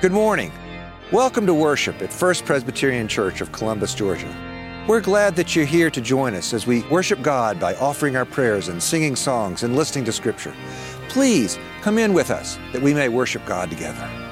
Good morning. Welcome to worship at First Presbyterian Church of Columbus, Georgia. We're glad that you're here to join us as we worship God by offering our prayers and singing songs and listening to Scripture. Please come in with us that we may worship God together.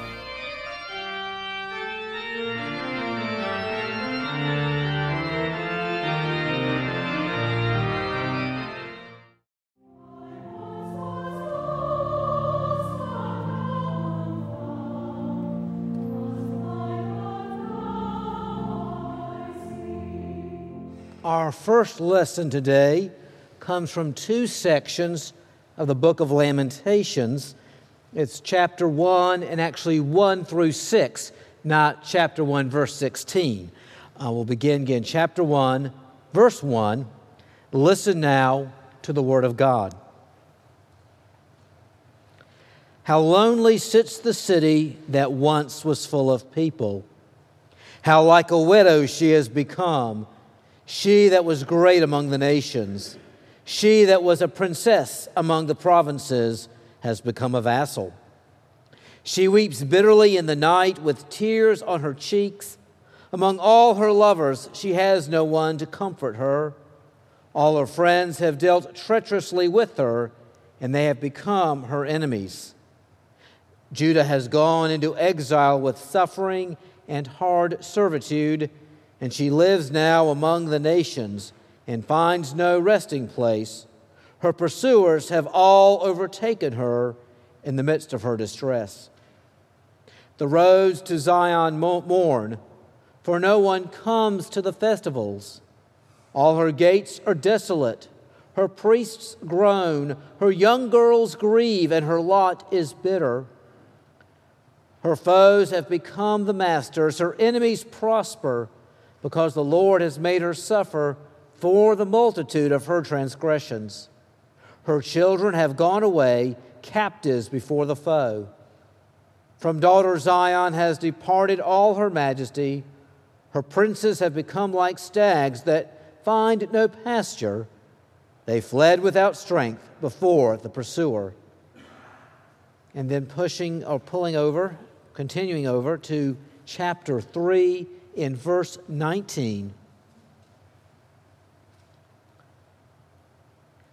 Our first lesson today comes from two sections of the book of Lamentations. It's chapter 1 and actually 1 through 6, not chapter 1, verse 16. Uh, we'll begin again, chapter 1, verse 1. Listen now to the word of God. How lonely sits the city that once was full of people. How like a widow she has become she that was great among the nations, she that was a princess among the provinces, has become a vassal. She weeps bitterly in the night with tears on her cheeks. Among all her lovers, she has no one to comfort her. All her friends have dealt treacherously with her, and they have become her enemies. Judah has gone into exile with suffering and hard servitude and she lives now among the nations and finds no resting place. Her pursuers have all overtaken her in the midst of her distress. The roads to Zion mourn, for no one comes to the festivals. All her gates are desolate. Her priests groan, her young girls grieve, and her lot is bitter. Her foes have become the masters, her enemies prosper because the Lord has made her suffer for the multitude of her transgressions. Her children have gone away captives before the foe. From daughter Zion has departed all her majesty. Her princes have become like stags that find no pasture. They fled without strength before the pursuer. And then pushing or pulling over, continuing over to chapter 3 in verse 19.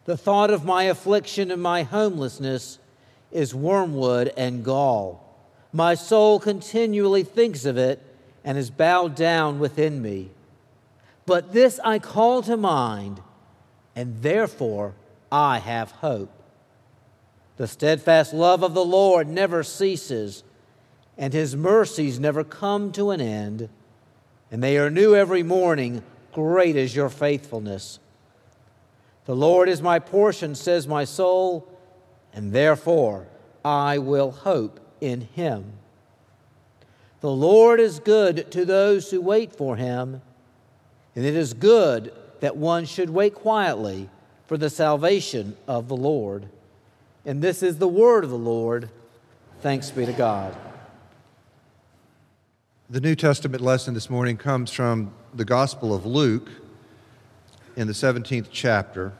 The thought of my affliction and my homelessness is wormwood and gall. My soul continually thinks of it and is bowed down within me. But this I call to mind, and therefore I have hope. The steadfast love of the Lord never ceases, and his mercies never come to an end and they are new every morning. Great is your faithfulness. The Lord is my portion, says my soul, and therefore I will hope in him. The Lord is good to those who wait for him, and it is good that one should wait quietly for the salvation of the Lord. And this is the word of the Lord. Thanks be to God. The New Testament lesson this morning comes from the Gospel of Luke in the 17th chapter.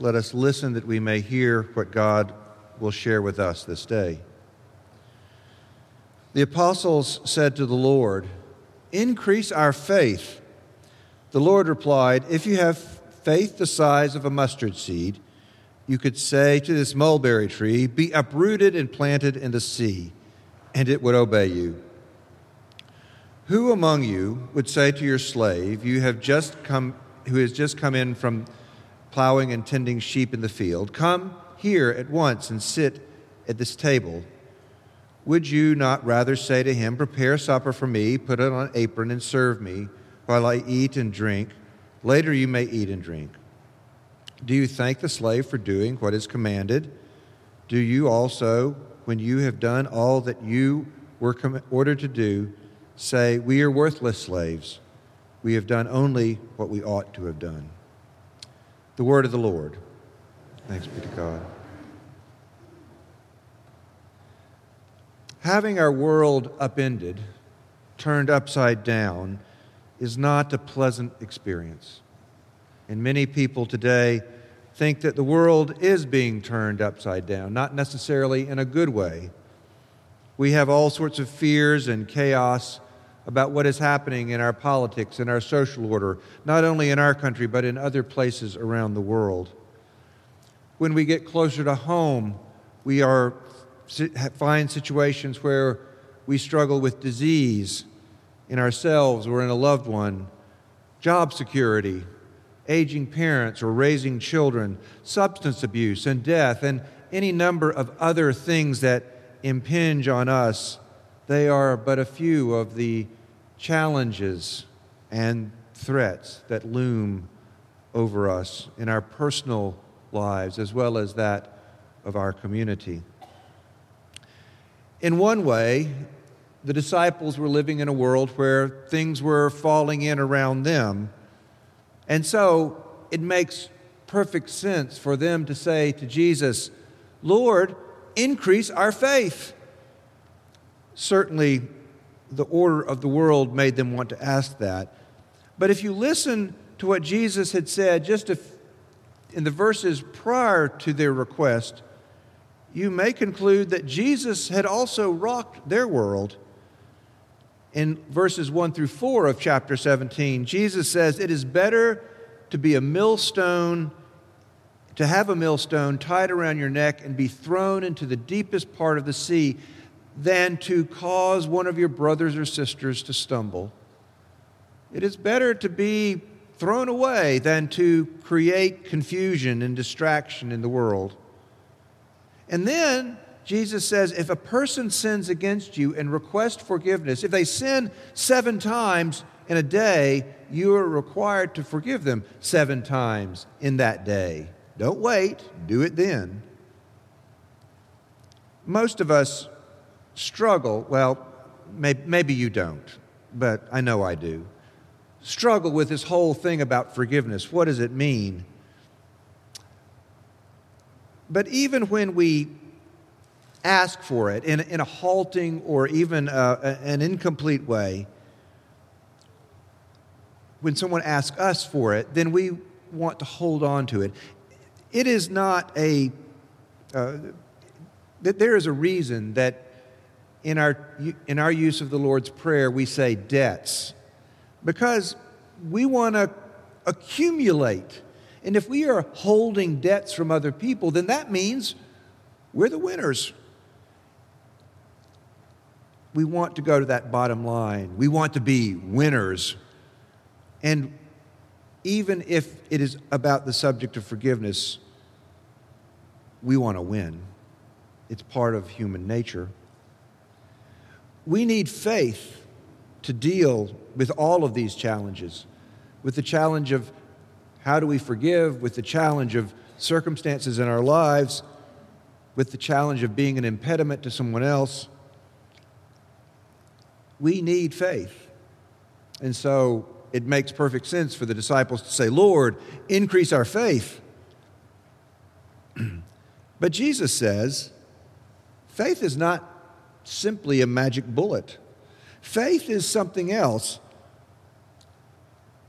Let us listen that we may hear what God will share with us this day. The apostles said to the Lord, Increase our faith. The Lord replied, If you have faith the size of a mustard seed, you could say to this mulberry tree, Be uprooted and planted in the sea, and it would obey you. Who among you would say to your slave, you have just come, who has just come in from plowing and tending sheep in the field, come here at once and sit at this table? Would you not rather say to him, Prepare supper for me, put on an apron, and serve me while I eat and drink? Later you may eat and drink. Do you thank the slave for doing what is commanded? Do you also, when you have done all that you were ordered to do, say, We are worthless slaves. We have done only what we ought to have done. The word of the Lord. Thanks be to God. Having our world upended, turned upside down, is not a pleasant experience. And many people today think that the world is being turned upside down, not necessarily in a good way. We have all sorts of fears and chaos about what is happening in our politics, in our social order, not only in our country, but in other places around the world. When we get closer to home, we are, find situations where we struggle with disease in ourselves or in a loved one, job security, aging parents or raising children, substance abuse and death, and any number of other things that impinge on us. They are but a few of the challenges and threats that loom over us in our personal lives as well as that of our community. In one way, the disciples were living in a world where things were falling in around them. And so it makes perfect sense for them to say to Jesus, Lord, increase our faith. Certainly, the order of the world made them want to ask that. But if you listen to what Jesus had said just in the verses prior to their request, you may conclude that Jesus had also rocked their world. In verses 1 through 4 of chapter 17, Jesus says, It is better to be a millstone, to have a millstone tied around your neck and be thrown into the deepest part of the sea than to cause one of your brothers or sisters to stumble. It is better to be thrown away than to create confusion and distraction in the world. And then Jesus says if a person sins against you and requests forgiveness, if they sin seven times in a day, you are required to forgive them seven times in that day. Don't wait, do it then. Most of us struggle, well, maybe you don't, but I know I do, struggle with this whole thing about forgiveness. What does it mean? But even when we ask for it in, in a halting or even uh, an incomplete way, when someone asks us for it, then we want to hold on to it. It is not a, uh, that there is a reason that in our, in our use of the Lord's Prayer, we say debts because we want to accumulate. And if we are holding debts from other people, then that means we're the winners. We want to go to that bottom line. We want to be winners. And even if it is about the subject of forgiveness, we want to win. It's part of human nature. We need faith to deal with all of these challenges with the challenge of how do we forgive, with the challenge of circumstances in our lives, with the challenge of being an impediment to someone else. We need faith. And so it makes perfect sense for the disciples to say, Lord, increase our faith. but Jesus says, faith is not simply a magic bullet. Faith is something else.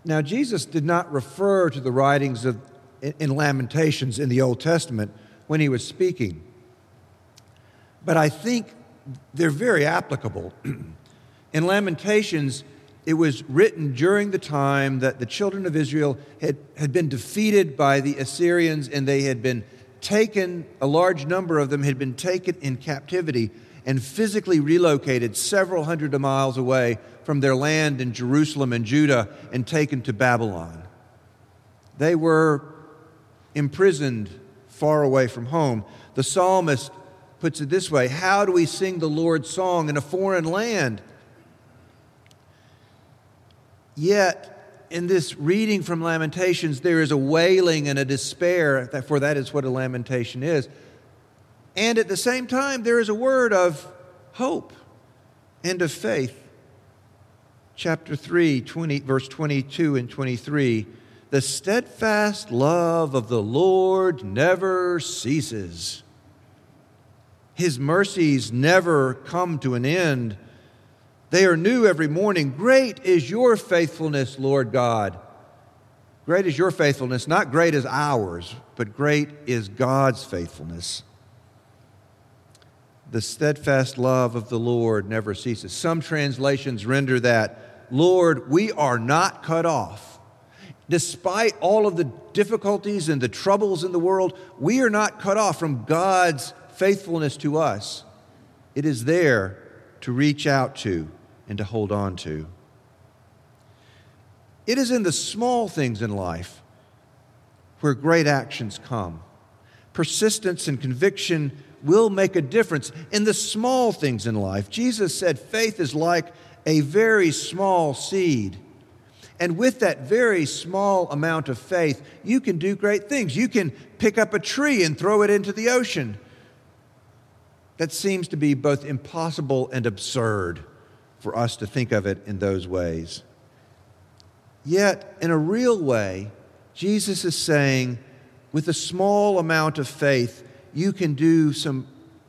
Now, Jesus did not refer to the writings of, in Lamentations in the Old Testament when he was speaking, but I think they're very applicable. in Lamentations, it was written during the time that the children of Israel had, had been defeated by the Assyrians and they had been taken, a large number of them had been taken in captivity and physically relocated several hundred miles away from their land in Jerusalem and Judah and taken to Babylon. They were imprisoned far away from home. The psalmist puts it this way How do we sing the Lord's song in a foreign land? Yet, in this reading from Lamentations, there is a wailing and a despair, for that is what a lamentation is. And at the same time, there is a word of hope and of faith. Chapter 3, 20, verse 22 and 23. The steadfast love of the Lord never ceases. His mercies never come to an end. They are new every morning. Great is your faithfulness, Lord God. Great is your faithfulness, not great as ours, but great is God's faithfulness. The steadfast love of the Lord never ceases. Some translations render that, Lord, we are not cut off. Despite all of the difficulties and the troubles in the world, we are not cut off from God's faithfulness to us. It is there to reach out to and to hold on to. It is in the small things in life where great actions come. Persistence and conviction will make a difference in the small things in life. Jesus said faith is like a very small seed. And with that very small amount of faith, you can do great things. You can pick up a tree and throw it into the ocean. That seems to be both impossible and absurd for us to think of it in those ways. Yet, in a real way, Jesus is saying, with a small amount of faith, you can do some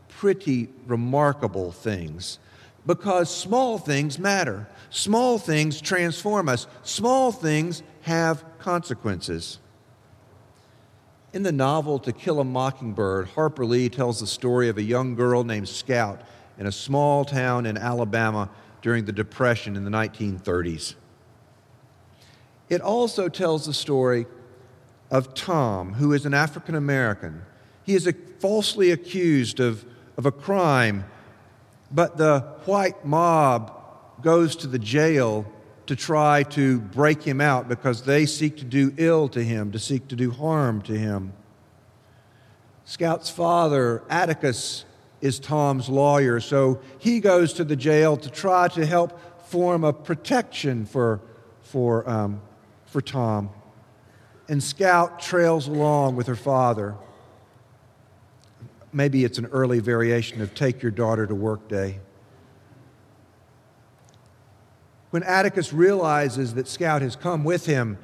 pretty remarkable things because small things matter. Small things transform us, small things have consequences. In the novel To Kill a Mockingbird, Harper Lee tells the story of a young girl named Scout in a small town in Alabama during the Depression in the 1930s. It also tells the story of Tom, who is an African American. He is falsely accused of, of a crime, but the white mob goes to the jail to try to break him out because they seek to do ill to him, to seek to do harm to him. Scout's father, Atticus, is Tom's lawyer, so he goes to the jail to try to help form a protection for, for, um, for Tom. And Scout trails along with her father. Maybe it's an early variation of take your daughter to work day. When Atticus realizes that Scout has come with him,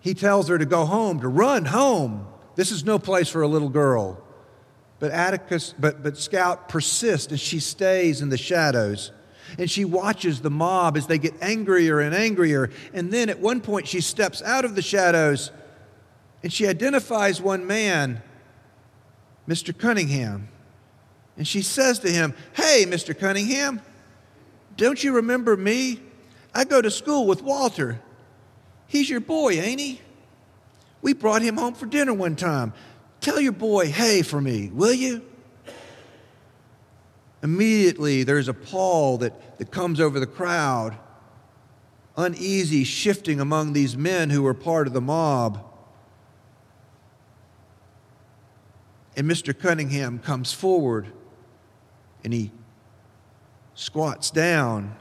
he tells her to go home, to run home. This is no place for a little girl. But Atticus, but, but Scout persists and she stays in the shadows. And she watches the mob as they get angrier and angrier. And then at one point, she steps out of the shadows and she identifies one man, Mr. Cunningham. And she says to him, Hey, Mr. Cunningham, don't you remember me? I go to school with Walter. He's your boy, ain't he? We brought him home for dinner one time. Tell your boy, hey, for me, will you? Immediately, there's a pall that, that comes over the crowd, uneasy shifting among these men who were part of the mob. And Mr. Cunningham comes forward and he squats down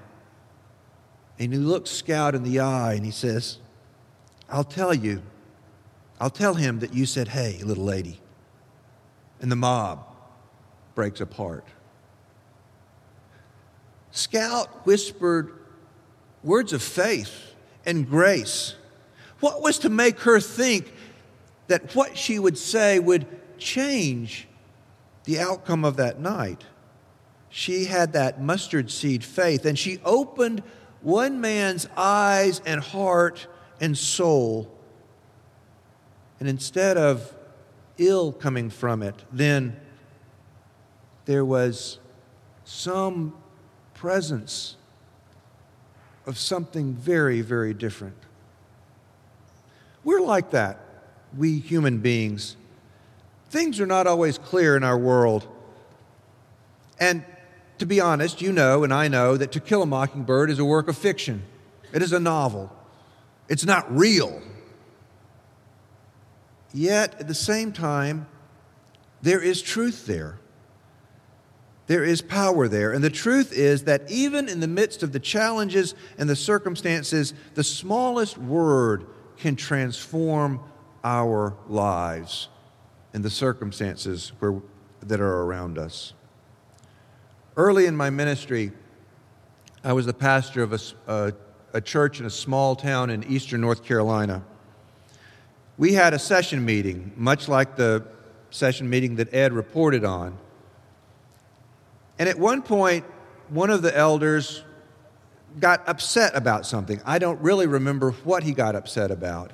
and he looks Scout in the eye and he says, I'll tell you, I'll tell him that you said, hey, little lady. And the mob breaks apart. Scout whispered words of faith and grace. What was to make her think that what she would say would change the outcome of that night? She had that mustard seed faith, and she opened one man's eyes and heart and soul. And instead of ill coming from it, then there was some presence of something very, very different. We're like that, we human beings. Things are not always clear in our world. And to be honest, you know and I know that To Kill a Mockingbird is a work of fiction. It is a novel. It's not real. Yet, at the same time, there is truth there. There is power there. And the truth is that even in the midst of the challenges and the circumstances, the smallest word can transform our lives and the circumstances where, that are around us. Early in my ministry, I was the pastor of a, a, a church in a small town in eastern North Carolina. We had a session meeting, much like the session meeting that Ed reported on. And at one point, one of the elders got upset about something. I don't really remember what he got upset about,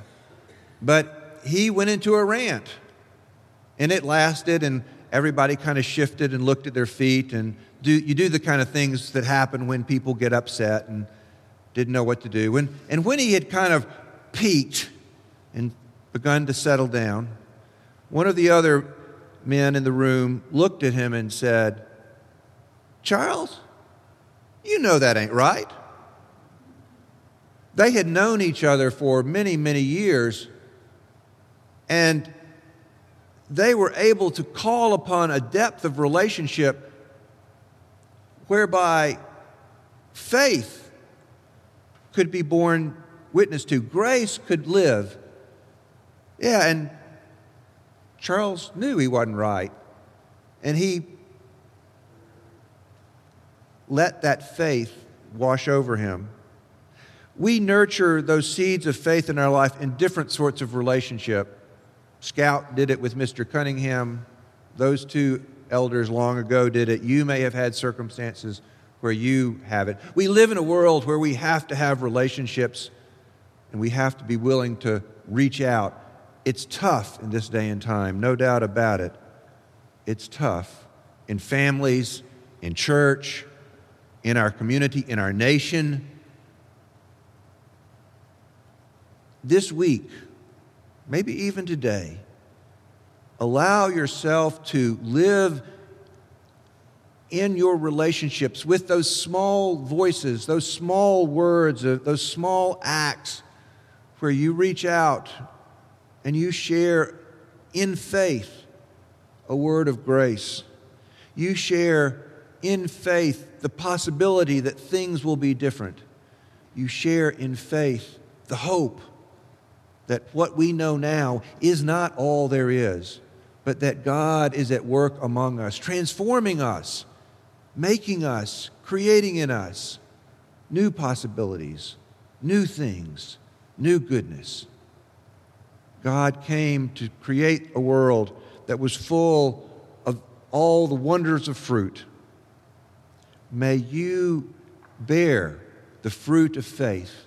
but he went into a rant. And it lasted, and everybody kind of shifted and looked at their feet, and do, you do the kind of things that happen when people get upset and didn't know what to do. And, and when he had kind of peaked and begun to settle down, one of the other men in the room looked at him and said, Charles, you know that ain't right. They had known each other for many, many years, and they were able to call upon a depth of relationship whereby faith could be borne witness to, grace could live. Yeah, and Charles knew he wasn't right, and he let that faith wash over him. We nurture those seeds of faith in our life in different sorts of relationship. Scout did it with Mr. Cunningham. Those two elders long ago did it. You may have had circumstances where you have it. We live in a world where we have to have relationships and we have to be willing to reach out. It's tough in this day and time, no doubt about it. It's tough in families, in church, in our community, in our nation. This week, maybe even today, allow yourself to live in your relationships with those small voices, those small words, uh, those small acts where you reach out and you share in faith a word of grace. You share in faith the possibility that things will be different. You share in faith the hope that what we know now is not all there is, but that God is at work among us, transforming us, making us, creating in us new possibilities, new things, new goodness. God came to create a world that was full of all the wonders of fruit May you bear the fruit of faith,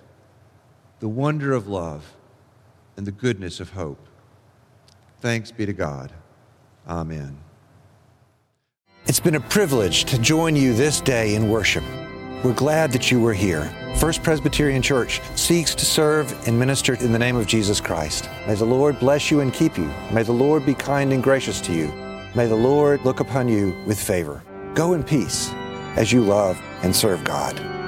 the wonder of love, and the goodness of hope. Thanks be to God. Amen. It's been a privilege to join you this day in worship. We're glad that you were here. First Presbyterian Church seeks to serve and minister in the name of Jesus Christ. May the Lord bless you and keep you. May the Lord be kind and gracious to you. May the Lord look upon you with favor. Go in peace as you love and serve God.